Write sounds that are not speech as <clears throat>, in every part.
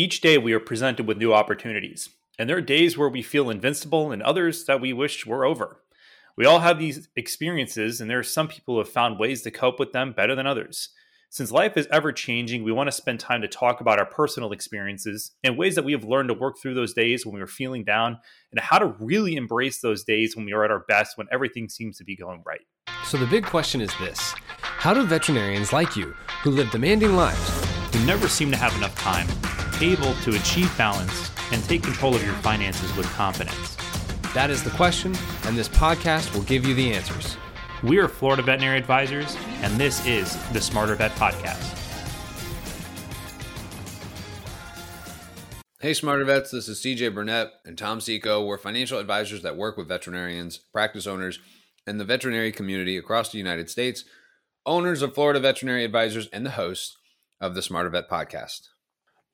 Each day we are presented with new opportunities, and there are days where we feel invincible and others that we wish were over. We all have these experiences, and there are some people who have found ways to cope with them better than others. Since life is ever changing, we want to spend time to talk about our personal experiences and ways that we have learned to work through those days when we were feeling down and how to really embrace those days when we are at our best when everything seems to be going right. So, the big question is this How do veterinarians like you, who live demanding lives, who never seem to have enough time, able to achieve balance and take control of your finances with confidence? That is the question, and this podcast will give you the answers. We are Florida Veterinary Advisors, and this is the Smarter Vet Podcast. Hey, Smarter Vets, this is CJ Burnett and Tom Seco. We're financial advisors that work with veterinarians, practice owners, and the veterinary community across the United States, owners of Florida Veterinary Advisors, and the hosts of the Smarter Vet Podcast.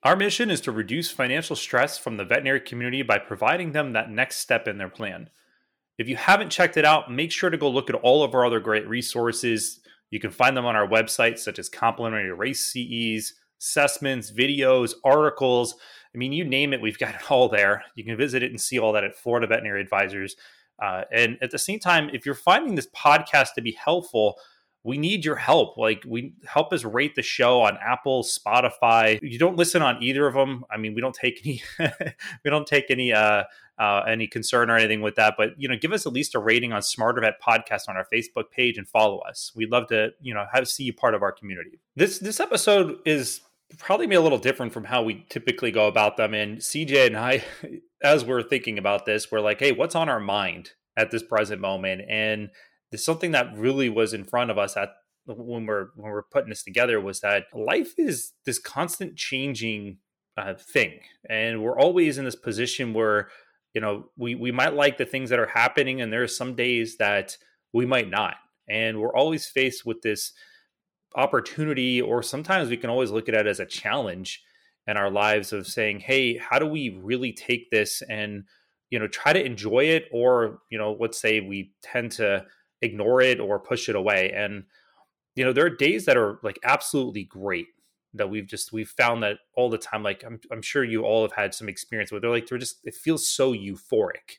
Our mission is to reduce financial stress from the veterinary community by providing them that next step in their plan. If you haven't checked it out, make sure to go look at all of our other great resources. You can find them on our website, such as complimentary RACE CEs, assessments, videos, articles. I mean, you name it, we've got it all there. You can visit it and see all that at Florida Veterinary Advisors. Uh, and at the same time, if you're finding this podcast to be helpful, we need your help. Like we help us rate the show on Apple, Spotify. You don't listen on either of them. I mean, we don't take any <laughs> we don't take any uh, uh, any concern or anything with that. But you know, give us at least a rating on Smarter Vet Podcast on our Facebook page and follow us. We'd love to you know have see you part of our community. This this episode is probably be a little different from how we typically go about them. And CJ and I, <laughs> as we're thinking about this, we're like, hey, what's on our mind at this present moment? And there's something that really was in front of us at when we're when we're putting this together was that life is this constant changing uh, thing, and we're always in this position where you know we we might like the things that are happening, and there are some days that we might not, and we're always faced with this opportunity, or sometimes we can always look at it as a challenge in our lives of saying, hey, how do we really take this and you know try to enjoy it, or you know let's say we tend to ignore it or push it away. And you know, there are days that are like absolutely great that we've just we've found that all the time. Like I'm I'm sure you all have had some experience with. They're like they're just it feels so euphoric.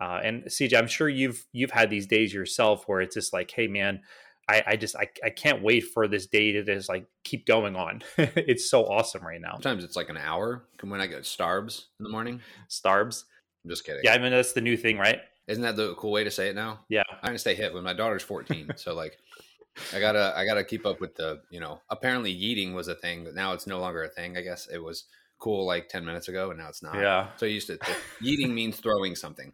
Uh, and CJ, I'm sure you've you've had these days yourself where it's just like, hey man, I, I just I, I can't wait for this day to just like keep going on. <laughs> it's so awesome right now. Sometimes it's like an hour. When I get starbs in the morning, starbs. I'm just kidding. Yeah, I mean that's the new thing, right? Isn't that the cool way to say it now? Yeah. I'm gonna stay hip when my daughter's 14. so like I gotta I gotta keep up with the, you know, apparently yeeting was a thing, but now it's no longer a thing. I guess it was cool like 10 minutes ago and now it's not. Yeah. So you used to <laughs> yeeting means throwing something.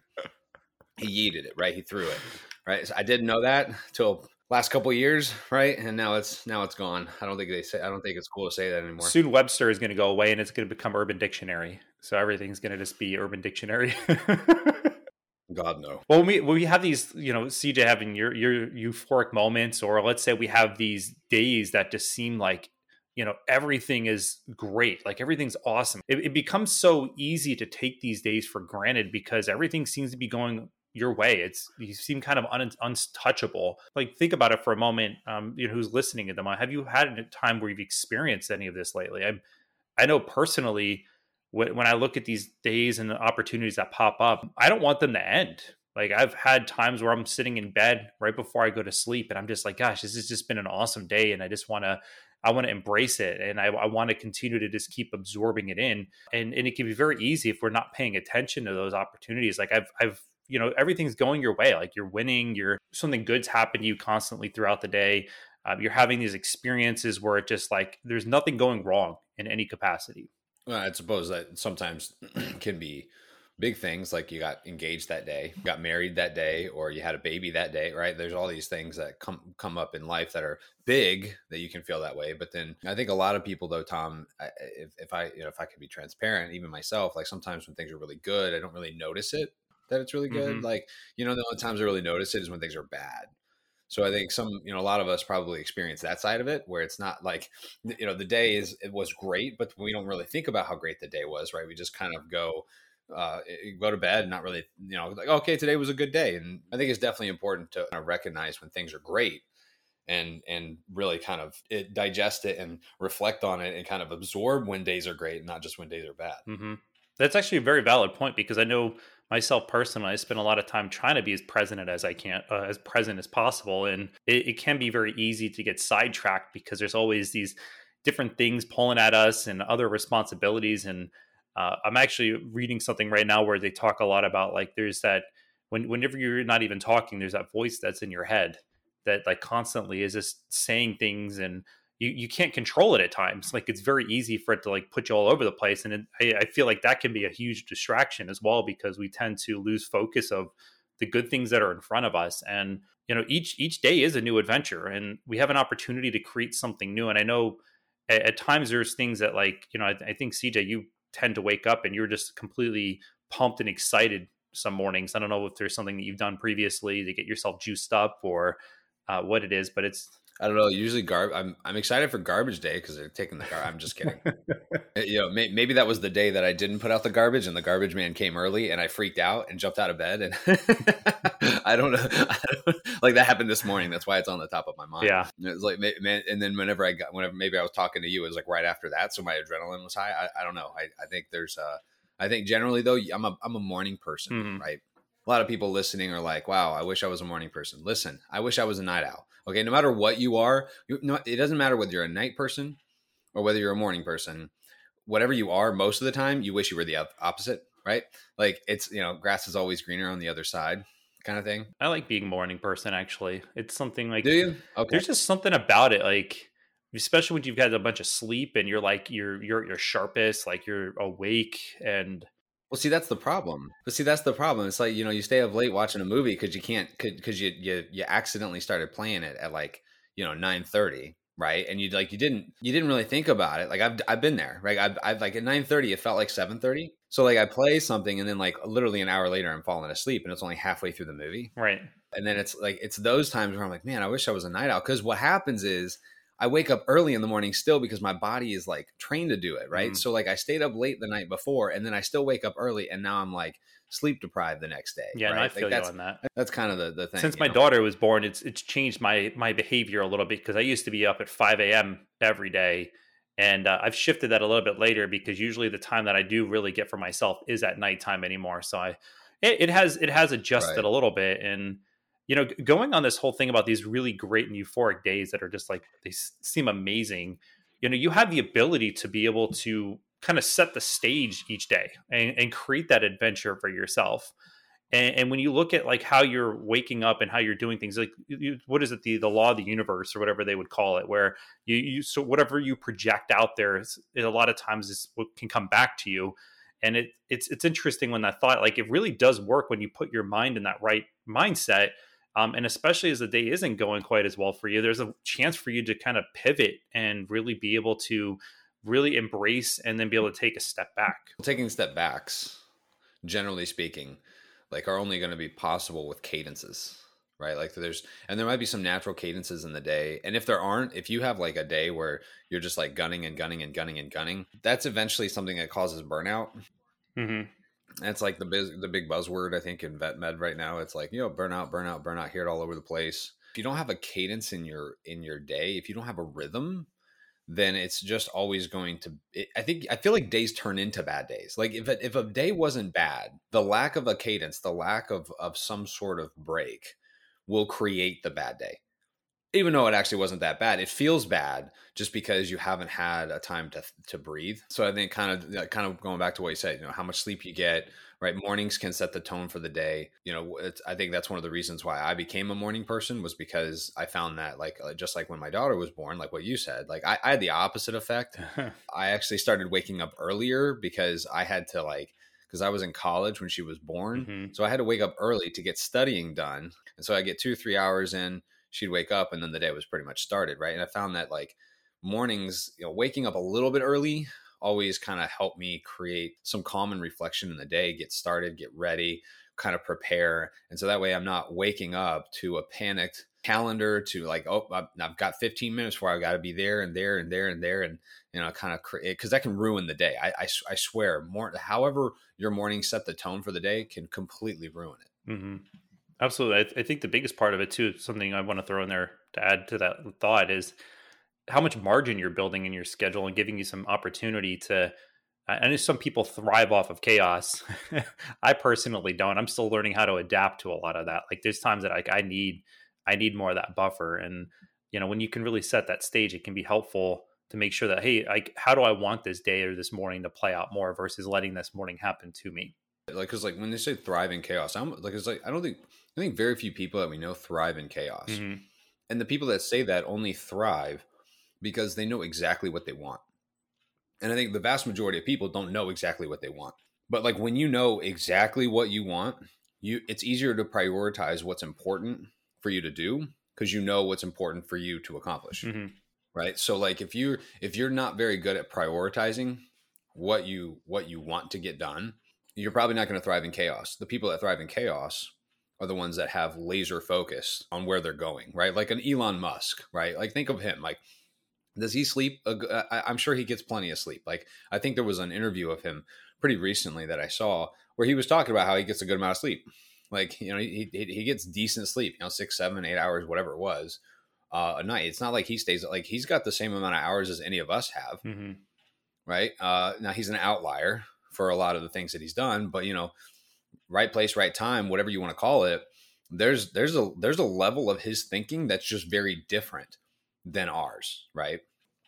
He yeeted it, right? He threw it. Right. So I didn't know that till last couple years, right? And now it's now it's gone. I don't think they say I don't think it's cool to say that anymore. Soon Webster is going to go away and it's going to become Urban Dictionary. So everything's going to just be Urban Dictionary. <laughs> God no. Well, we we have these, you know, CJ having your your euphoric moments, or let's say we have these days that just seem like you know everything is great, like everything's awesome. It, it becomes so easy to take these days for granted because everything seems to be going your way. It's you seem kind of un, untouchable. Like think about it for a moment. Um, you know, who's listening to them? Have you had a time where you've experienced any of this lately? I'm, I know personally when I look at these days and the opportunities that pop up, I don't want them to end. Like I've had times where I'm sitting in bed right before I go to sleep, and I'm just like, "Gosh, this has just been an awesome day," and I just want to, I want to embrace it, and I, I want to continue to just keep absorbing it in. And and it can be very easy if we're not paying attention to those opportunities. Like I've I've you know everything's going your way, like you're winning, you're something good's happened to you constantly throughout the day. Um, you're having these experiences where it just like there's nothing going wrong in any capacity. Well, I suppose that sometimes <clears throat> can be big things like you got engaged that day, got married that day, or you had a baby that day, right? There's all these things that come come up in life that are big that you can feel that way. But then I think a lot of people, though, Tom, if, if I you know if I could be transparent, even myself, like sometimes when things are really good, I don't really notice it that it's really good. Mm-hmm. Like you know, the only times I really notice it is when things are bad. So I think some, you know, a lot of us probably experience that side of it where it's not like, you know, the day is, it was great, but we don't really think about how great the day was, right? We just kind of go, uh, go to bed and not really, you know, like, okay, today was a good day. And I think it's definitely important to kind of recognize when things are great and and really kind of it, digest it and reflect on it and kind of absorb when days are great, and not just when days are bad. Mm-hmm. That's actually a very valid point because I know myself personally, I spend a lot of time trying to be as present as I can, uh, as present as possible, and it, it can be very easy to get sidetracked because there's always these different things pulling at us and other responsibilities. And uh, I'm actually reading something right now where they talk a lot about like there's that when whenever you're not even talking, there's that voice that's in your head that like constantly is just saying things and you, you can't control it at times. Like it's very easy for it to like put you all over the place. And it, I, I feel like that can be a huge distraction as well because we tend to lose focus of the good things that are in front of us. And you know, each each day is a new adventure, and we have an opportunity to create something new. And I know at, at times there's things that like you know I, I think CJ you tend to wake up and you're just completely pumped and excited some mornings. I don't know if there's something that you've done previously to get yourself juiced up or uh, what it is, but it's I don't know. Usually, garb. I'm I'm excited for garbage day because they're taking the car. I'm just kidding. Uh, <laughs> you know, may, maybe that was the day that I didn't put out the garbage, and the garbage man came early, and I freaked out and jumped out of bed. And <laughs> I don't know, I don't, like that happened this morning. That's why it's on the top of my mind. Yeah, it's like man. And then whenever I got, whenever maybe I was talking to you, it was like right after that, so my adrenaline was high. I, I don't know. I, I think there's uh, I think generally though, I'm a I'm a morning person, mm-hmm. right? A lot of people listening are like, "Wow, I wish I was a morning person." Listen, I wish I was a night owl Okay, no matter what you are, you, no, it doesn't matter whether you're a night person or whether you're a morning person. Whatever you are, most of the time, you wish you were the opposite, right? Like it's you know, grass is always greener on the other side, kind of thing. I like being a morning person. Actually, it's something like do you? Okay. There's just something about it, like especially when you've had a bunch of sleep and you're like you're you're your sharpest, like you're awake and well, see, that's the problem. But see, that's the problem. It's like you know, you stay up late watching a movie because you can't, because you you you accidentally started playing it at like you know nine thirty, right? And you like you didn't you didn't really think about it. Like I've I've been there, right? I've, I've like at nine thirty, it felt like seven thirty. So like I play something, and then like literally an hour later, I'm falling asleep, and it's only halfway through the movie, right? And then it's like it's those times where I'm like, man, I wish I was a night owl. Because what happens is I wake up early in the morning still because my body is like trained to do it, right? Mm. So like I stayed up late the night before and then I still wake up early and now I'm like sleep deprived the next day. Yeah, right? I feel like you on that. That's kind of the, the thing. Since my know? daughter was born, it's it's changed my my behavior a little bit because I used to be up at 5 a.m. every day. And uh, I've shifted that a little bit later because usually the time that I do really get for myself is at nighttime anymore. So I, it, it has it has adjusted right. a little bit, and you know, going on this whole thing about these really great and euphoric days that are just like they seem amazing. You know, you have the ability to be able to kind of set the stage each day and, and create that adventure for yourself. And, and, when you look at like how you're waking up and how you're doing things, like you, what is it, the the law of the universe or whatever they would call it, where you you so whatever you project out there, is, a lot of times is what can come back to you. And it it's it's interesting when that thought like it really does work when you put your mind in that right mindset um, and especially as the day isn't going quite as well for you, there's a chance for you to kind of pivot and really be able to really embrace and then be able to take a step back. Taking step backs, generally speaking, like are only going to be possible with cadences right like there's and there might be some natural cadences in the day and if there aren't if you have like a day where you're just like gunning and gunning and gunning and gunning that's eventually something that causes burnout mm-hmm. It's like the biz, the big buzzword I think in vet med right now. It's like you know burnout, burnout, burnout. Hear it all over the place. If you don't have a cadence in your in your day, if you don't have a rhythm, then it's just always going to. It, I think I feel like days turn into bad days. Like if a, if a day wasn't bad, the lack of a cadence, the lack of of some sort of break, will create the bad day even though it actually wasn't that bad, it feels bad just because you haven't had a time to to breathe. So I think kind of kind of going back to what you said, you know, how much sleep you get, right? Mornings can set the tone for the day. You know, I think that's one of the reasons why I became a morning person was because I found that like uh, just like when my daughter was born, like what you said, like I, I had the opposite effect. <laughs> I actually started waking up earlier because I had to like because I was in college when she was born, mm-hmm. so I had to wake up early to get studying done, and so I get two three hours in she'd wake up and then the day was pretty much started, right? And I found that like mornings, you know, waking up a little bit early always kind of helped me create some calm and reflection in the day, get started, get ready, kind of prepare. And so that way I'm not waking up to a panicked calendar to like, oh, I've got 15 minutes where I've got to be there and there and there and there. And, you know, kind of create, because that can ruin the day. I, I, I, swear, more, however your morning set the tone for the day can completely ruin it. Mm-hmm. Absolutely. I, th- I, think the biggest part of it too, something I want to throw in there to add to that thought is how much margin you're building in your schedule and giving you some opportunity to. I know some people thrive off of chaos. <laughs> I personally don't. I'm still learning how to adapt to a lot of that. Like there's times that like I need, I need more of that buffer. And you know, when you can really set that stage, it can be helpful to make sure that hey, like how do I want this day or this morning to play out more versus letting this morning happen to me. Like, because like when they say thrive in chaos, I'm like, it's like I don't think I think very few people that we know thrive in chaos, mm-hmm. and the people that say that only thrive because they know exactly what they want. And I think the vast majority of people don't know exactly what they want. But like when you know exactly what you want, you it's easier to prioritize what's important for you to do because you know what's important for you to accomplish. Mm-hmm. Right? So like if you're if you're not very good at prioritizing what you what you want to get done, you're probably not going to thrive in chaos. The people that thrive in chaos are the ones that have laser focus on where they're going, right? Like an Elon Musk, right? Like think of him. Like, does he sleep? I'm sure he gets plenty of sleep. Like, I think there was an interview of him pretty recently that I saw where he was talking about how he gets a good amount of sleep. Like, you know, he, he gets decent sleep, you know, six, seven, eight hours, whatever it was, uh, a night. It's not like he stays like he's got the same amount of hours as any of us have, mm-hmm. right? Uh, now he's an outlier for a lot of the things that he's done, but you know, right place, right time, whatever you want to call it, there's there's a there's a level of his thinking that's just very different than ours, right?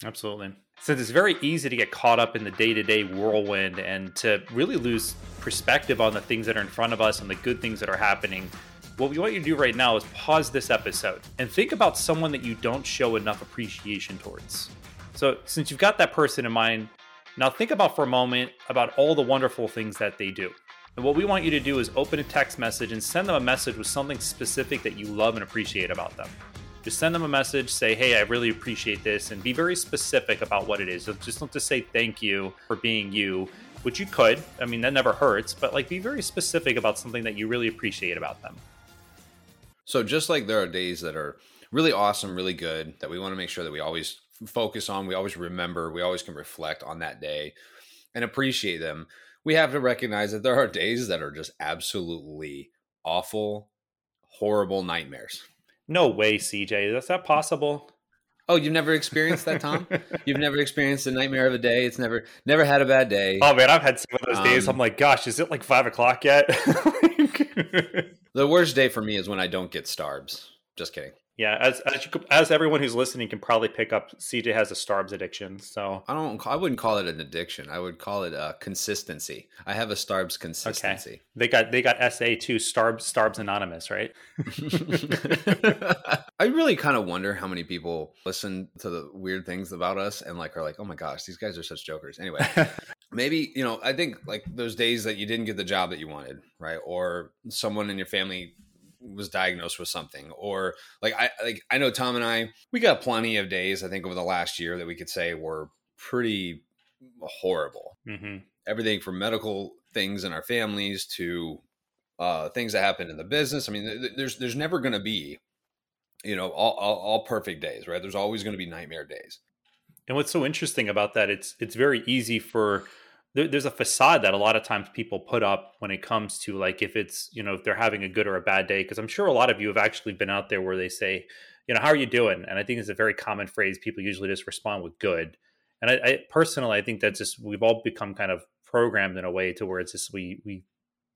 Absolutely. Since it's very easy to get caught up in the day to day whirlwind and to really lose perspective on the things that are in front of us and the good things that are happening, what we want you to do right now is pause this episode and think about someone that you don't show enough appreciation towards. So, since you've got that person in mind, now think about for a moment about all the wonderful things that they do. And what we want you to do is open a text message and send them a message with something specific that you love and appreciate about them. Just send them a message, say, hey, I really appreciate this, and be very specific about what it is. So just don't just say thank you for being you, which you could. I mean, that never hurts, but like be very specific about something that you really appreciate about them. So just like there are days that are really awesome, really good, that we want to make sure that we always focus on, we always remember, we always can reflect on that day and appreciate them we have to recognize that there are days that are just absolutely awful, horrible nightmares. No way, CJ. Is that possible? Oh, you've never experienced that, Tom? <laughs> you've never experienced a nightmare of a day. It's never, never had a bad day. Oh man, I've had some of those um, days. I'm like, gosh, is it like five o'clock yet? <laughs> the worst day for me is when I don't get starbs. Just kidding. Yeah, as as, you, as everyone who's listening can probably pick up, CJ has a Starbs addiction. So I don't. I wouldn't call it an addiction. I would call it a consistency. I have a Starbs consistency. Okay. They got they got SA too. Starbs Starbs Anonymous, right? <laughs> I really kind of wonder how many people listen to the weird things about us and like are like, oh my gosh, these guys are such jokers. Anyway, <laughs> maybe you know, I think like those days that you didn't get the job that you wanted, right? Or someone in your family was diagnosed with something or like i like i know tom and i we got plenty of days i think over the last year that we could say were pretty horrible. Mm-hmm. everything from medical things in our families to uh, things that happen in the business. I mean th- there's there's never going to be you know all, all, all perfect days right? There's always going to be nightmare days. And what's so interesting about that it's it's very easy for there, there's a facade that a lot of times people put up when it comes to like if it's you know if they're having a good or a bad day because i'm sure a lot of you have actually been out there where they say you know how are you doing? And i think it's a very common phrase. People usually just respond with good. And I, I personally i think that's just we've all become kind of programmed in a way to where it's just we we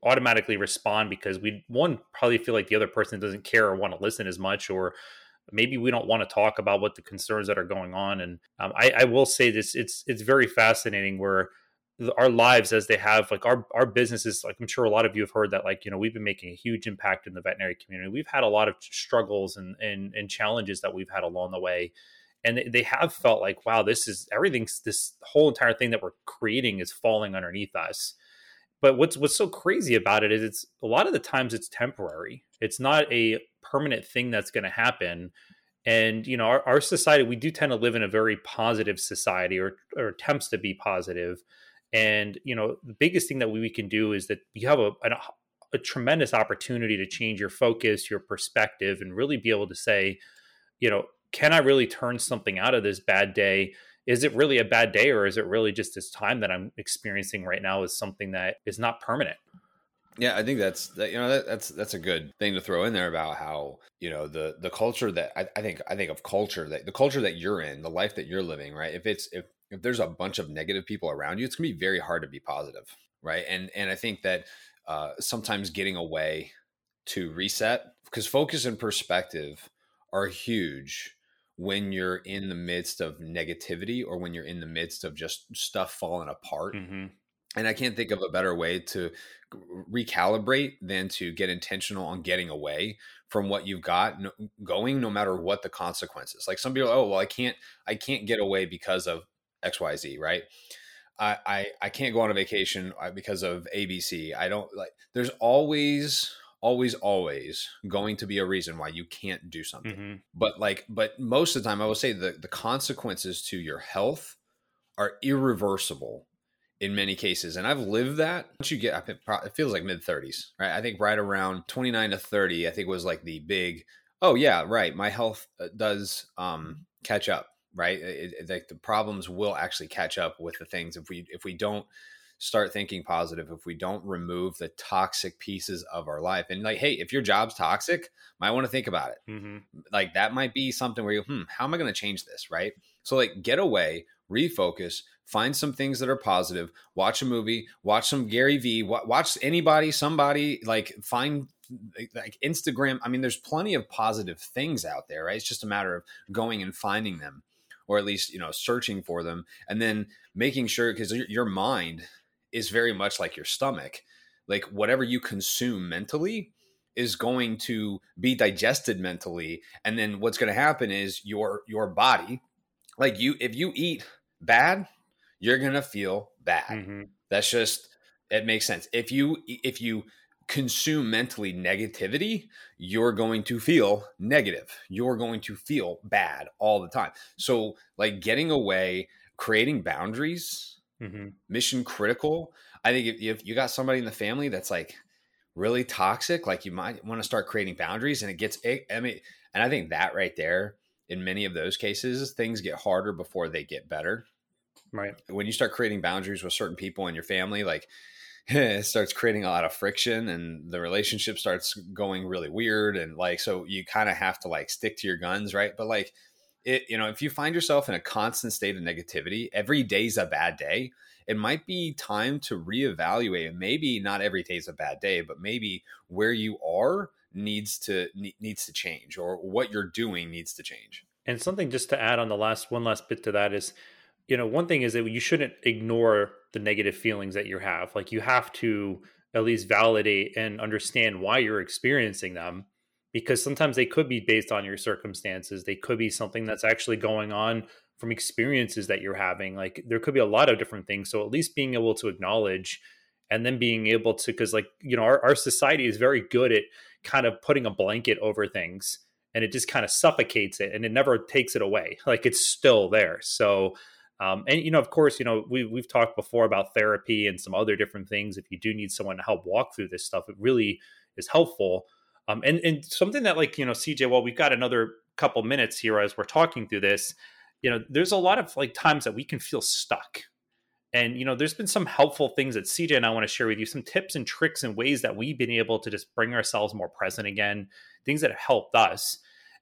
automatically respond because we one probably feel like the other person doesn't care or want to listen as much or maybe we don't want to talk about what the concerns that are going on. And um, I, I will say this it's it's very fascinating where our lives as they have like our our businesses like i'm sure a lot of you have heard that like you know we've been making a huge impact in the veterinary community. We've had a lot of struggles and and, and challenges that we've had along the way and they have felt like wow this is everything's this whole entire thing that we're creating is falling underneath us. But what's what's so crazy about it is it's a lot of the times it's temporary. It's not a permanent thing that's going to happen. And you know our, our society we do tend to live in a very positive society or, or attempts to be positive and you know, the biggest thing that we can do is that you have a, a, a tremendous opportunity to change your focus, your perspective, and really be able to say, you know, can I really turn something out of this bad day? Is it really a bad day, or is it really just this time that I'm experiencing right now is something that is not permanent? Yeah, I think that's that, you know that, that's that's a good thing to throw in there about how you know the the culture that I, I think I think of culture that the culture that you're in, the life that you're living, right? If it's if if there's a bunch of negative people around you, it's gonna be very hard to be positive, right? And and I think that uh, sometimes getting away to reset because focus and perspective are huge when you're in the midst of negativity or when you're in the midst of just stuff falling apart. Mm-hmm. And I can't think of a better way to recalibrate than to get intentional on getting away from what you've got going no matter what the consequences like some people oh well i can't i can't get away because of xyz right I, I i can't go on a vacation uh, because of abc i don't like there's always always always going to be a reason why you can't do something mm-hmm. but like but most of the time i will say the the consequences to your health are irreversible in many cases. And I've lived that. Once you get, it feels like mid 30s, right? I think right around 29 to 30, I think was like the big, oh, yeah, right. My health uh, does um, catch up, right? It, it, like the problems will actually catch up with the things if we, if we don't start thinking positive, if we don't remove the toxic pieces of our life. And like, hey, if your job's toxic, might want to think about it. Mm-hmm. Like that might be something where you, hmm, how am I going to change this, right? So like get away, refocus, find some things that are positive watch a movie watch some gary vee watch anybody somebody like find like instagram i mean there's plenty of positive things out there right it's just a matter of going and finding them or at least you know searching for them and then making sure because your mind is very much like your stomach like whatever you consume mentally is going to be digested mentally and then what's going to happen is your your body like you if you eat bad you're gonna feel bad. Mm-hmm. That's just it makes sense. If you if you consume mentally negativity, you're going to feel negative. You're going to feel bad all the time. So like getting away, creating boundaries, mm-hmm. mission critical. I think if, if you got somebody in the family that's like really toxic, like you might want to start creating boundaries and it gets, I mean, and I think that right there, in many of those cases, things get harder before they get better. Right. When you start creating boundaries with certain people in your family, like it <laughs> starts creating a lot of friction and the relationship starts going really weird. And like, so you kind of have to like stick to your guns, right? But like, it, you know, if you find yourself in a constant state of negativity, every day's a bad day. It might be time to reevaluate. Maybe not every day's a bad day, but maybe where you are needs to needs to change, or what you're doing needs to change. And something just to add on the last one last bit to that is you know, one thing is that you shouldn't ignore the negative feelings that you have. Like you have to at least validate and understand why you're experiencing them because sometimes they could be based on your circumstances. They could be something that's actually going on from experiences that you're having. Like there could be a lot of different things. So at least being able to acknowledge and then being able to, because like, you know, our, our society is very good at kind of putting a blanket over things and it just kind of suffocates it and it never takes it away. Like it's still there. So, um, and you know, of course, you know we we've talked before about therapy and some other different things. If you do need someone to help walk through this stuff, it really is helpful. Um, and and something that like you know, CJ, well, we've got another couple minutes here as we're talking through this. You know, there's a lot of like times that we can feel stuck. And you know, there's been some helpful things that CJ and I want to share with you, some tips and tricks and ways that we've been able to just bring ourselves more present again, things that have helped us.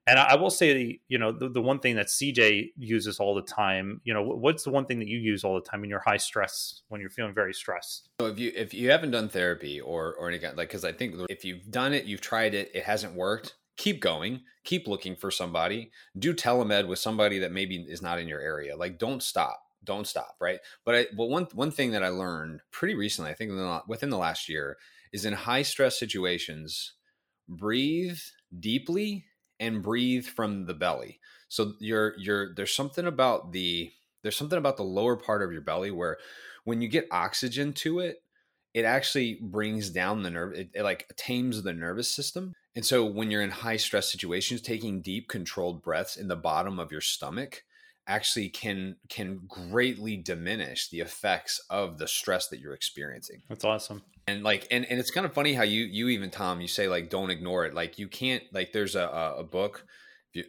And I, will say, you know, the, the, one thing that CJ uses all the time, you know, what's the one thing that you use all the time in your high stress when you're feeling very stressed? So if you if you haven't done therapy or or any kind like because I think if you've done it, you've tried it, it hasn't worked, keep going, keep looking for somebody, do telemed with somebody that maybe is not in your area. Like don't stop don't stop right but i but one one thing that i learned pretty recently i think within the last year is in high stress situations breathe deeply and breathe from the belly. So you're you're there's something about the there's something about the lower part of your belly where when you get oxygen to it, it actually brings down the nerve it, it like tames the nervous system. And so when you're in high stress situations, taking deep controlled breaths in the bottom of your stomach actually can can greatly diminish the effects of the stress that you're experiencing. That's awesome and like and, and it's kind of funny how you you even tom you say like don't ignore it like you can't like there's a, a book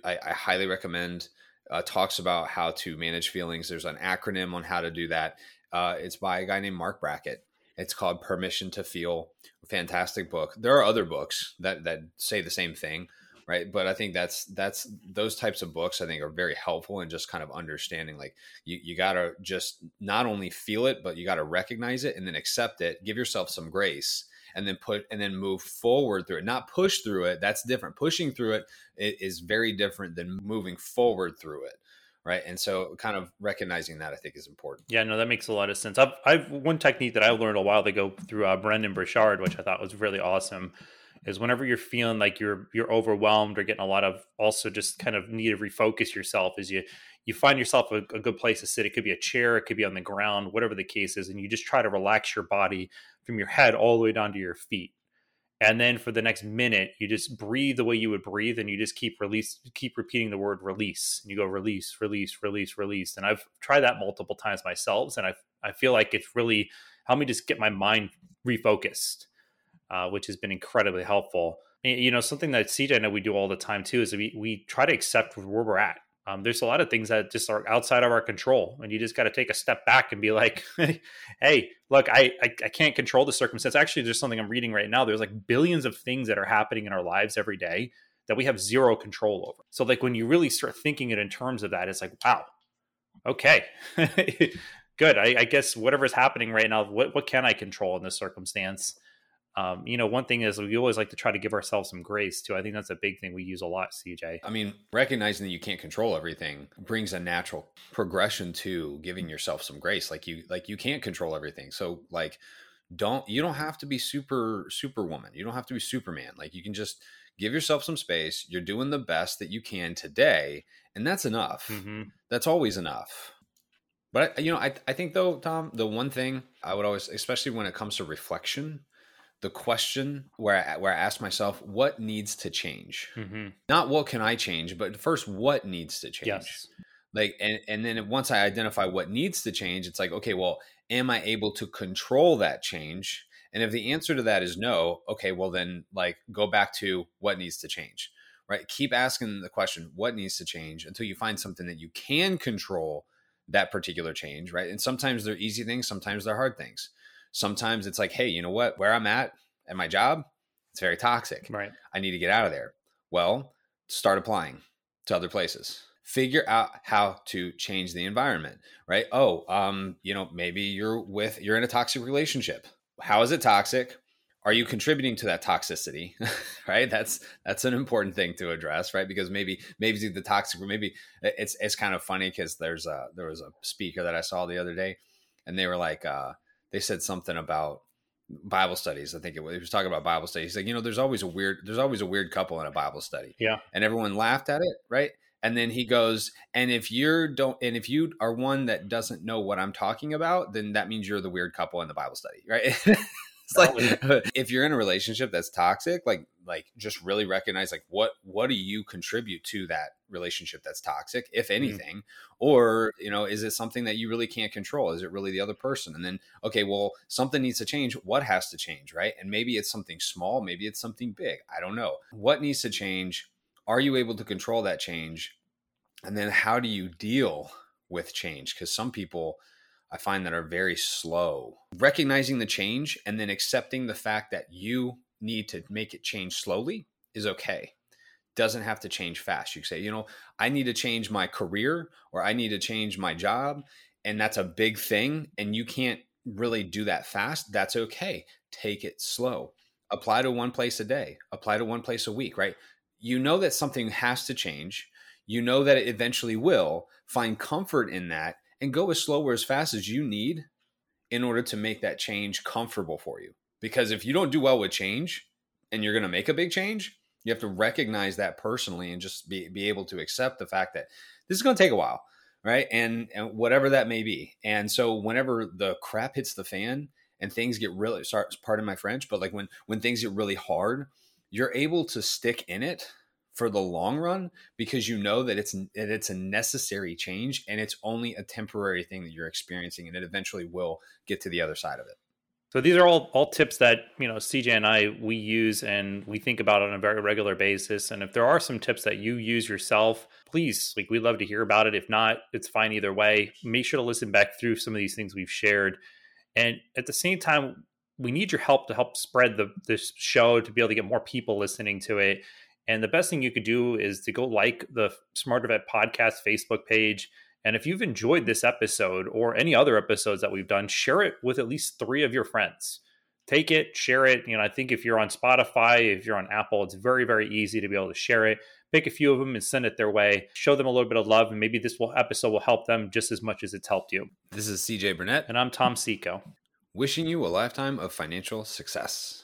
I, I highly recommend uh, talks about how to manage feelings there's an acronym on how to do that uh, it's by a guy named Marc Brackett It's called Permission to Feel. Fantastic book. There are other books that that say the same thing, right? But I think that's that's those types of books I think are very helpful in just kind of understanding like you you got to just not only feel it, but you got to recognize it and then accept it, give yourself some grace and then put and then move forward through it. Not push through it that's different. Pushing through it is very different than moving forward through it right? And so kind of recognizing that i think is important. Yeah no that makes a lot of sense. I've, I've one technique that i learned a while ago through uh, Brendon Burchard which i thought was really awesome is whenever you're feeling like you're you're overwhelmed or getting a lot of also just kind of need to refocus yourself is you you find yourself a, a, good place to sit. It could be a chair it could be on the ground whatever the case is and you just try to relax your body from your head all the way down to your feet. And then for the next minute you just breathe the way you would breathe and you just keep release keep repeating the word release. And you go release release release release. And i've tried that multiple times myself and i i feel like it's really helped me just get my mind refocused uh, which has been incredibly helpful. You know something that cj and I we do all the time too is we, we try to accept where we're at. Um, there's a lot of things that just are outside of our control and you just got to take a step back and be like <laughs> hey look I, I, I can't control the circumstance. Actually there's something i'm reading right now. There's like billions of things that are happening in our lives every day that we have zero control over. So like when you really start thinking it in terms of that it's like wow okay <laughs> good. I, I guess whatever's happening right now what, what can i control in this circumstance um, you know, one thing is we always like to try to give ourselves some grace too. I think that's a big thing we use a lot, CJ. I mean, recognizing that you can't control everything brings a natural progression to giving yourself some grace. Like you, like you can't control everything. So like, don't you don't have to be super superwoman. You don't have to be Superman. Like you can just give yourself some space. You're doing the best that you can today, and that's enough. Mm-hmm. That's always enough. But you know, I I think though, Tom, the one thing I would always, especially when it comes to reflection the question where I, where I ask myself what needs to change, mm-hmm. not what can I change, but first what needs to change. Yes. Like and and then once I identify what needs to change, it's like okay, well, am I able to control that change? And if the answer to that is no, okay, well then like go back to what needs to change. Right? Keep asking the question what needs to change until you find something that you can control that particular change, right? And sometimes they're easy things, sometimes they're hard things sometimes it's like, hey, you know what? Where I'm at at my job, it's very toxic. Right. I need to get out of there. Well, start applying to other places. Figure out how to change the environment, right? Oh, um, you know, maybe you're with you're in a toxic relationship. How is it toxic? Are you contributing to that toxicity? <laughs> right? That's that's an important thing to address, right? Because maybe maybe the toxic maybe it's it's kind of funny because there's a there was a speaker that I saw the other day and they were like uh they said something about Bible studies. I think it was, he was talking about Bible studies. He's like, you know, there's always a weird, there's always a weird couple in a Bible study. Yeah. And everyone laughed at it. Right. And then he goes, and if you're don't, and if you are one that doesn't know what I'm talking about, then that means you're the weird couple in the Bible study. <laughs> Right. it's like <laughs> if you're in a relationship that's toxic, like like just really recognize like what what do you contribute to that relationship that's toxic, if mm-hmm. anything, mm-hmm. or you know, is it something that you really can't control? Is it really the other person? And then okay, well, something needs to change. What has to change, right? And maybe it's something small, maybe it's something big. I don't know. What needs to change? Are you able to control that change? And then how do you deal with change? Because some people I find that are very slow. Recognizing the change and then accepting the fact that you need to make it change slowly is okay. Doesn't have to change fast. You say, you know, I need to change my career or I need to change my job. And that's a big thing. And you can't really do that fast. That's okay. Take it slow. Apply to one place a day, apply to one place a week, right? You know that something has to change. You know that it eventually will. Find comfort in that and go as slow or as fast as you need in order to make that change comfortable for you. Because if you don't do well with change and you're going to make a big change, you have to recognize that personally and just be, be able to accept the fact that this is going to take a while, right? And, and whatever that may be. And so whenever the crap hits the fan and things get really, sorry, pardon my French, but like when, when things get really hard, you're able to stick in it for the long run because you know that it's that it's a necessary change and it's only a temporary thing that you're experiencing and it eventually will get to the other side of it. So these are all all tips that you know CJ and I we use and we think about on a very regular basis. And if there are some tips that you use yourself, please like we'd love to hear about it. If not, it's fine either way. Make sure to listen back through some of these things we've shared And at the same time, we need your help to help spread the this show to be able to get more people listening to it. And the best thing you could do is to go like the Smarter Vet Podcast Facebook page. And if you've enjoyed this episode or any other episodes that we've done, share it with at least three of your friends. Take it, share it. You know, I think if you're on Spotify, if you're on Apple, it's very, very easy to be able to share it. Pick a few of them and send it their way. Show them a little bit of love, and maybe this will, episode will help them just as much as it's helped you. This is CJ Burnett. And I'm Tom Seco. Wishing you a lifetime of financial success.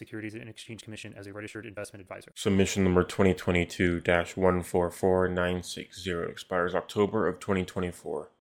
Securities and Exchange Commission as a registered investment advisor. Submission number 2022 144960 expires October of 2024.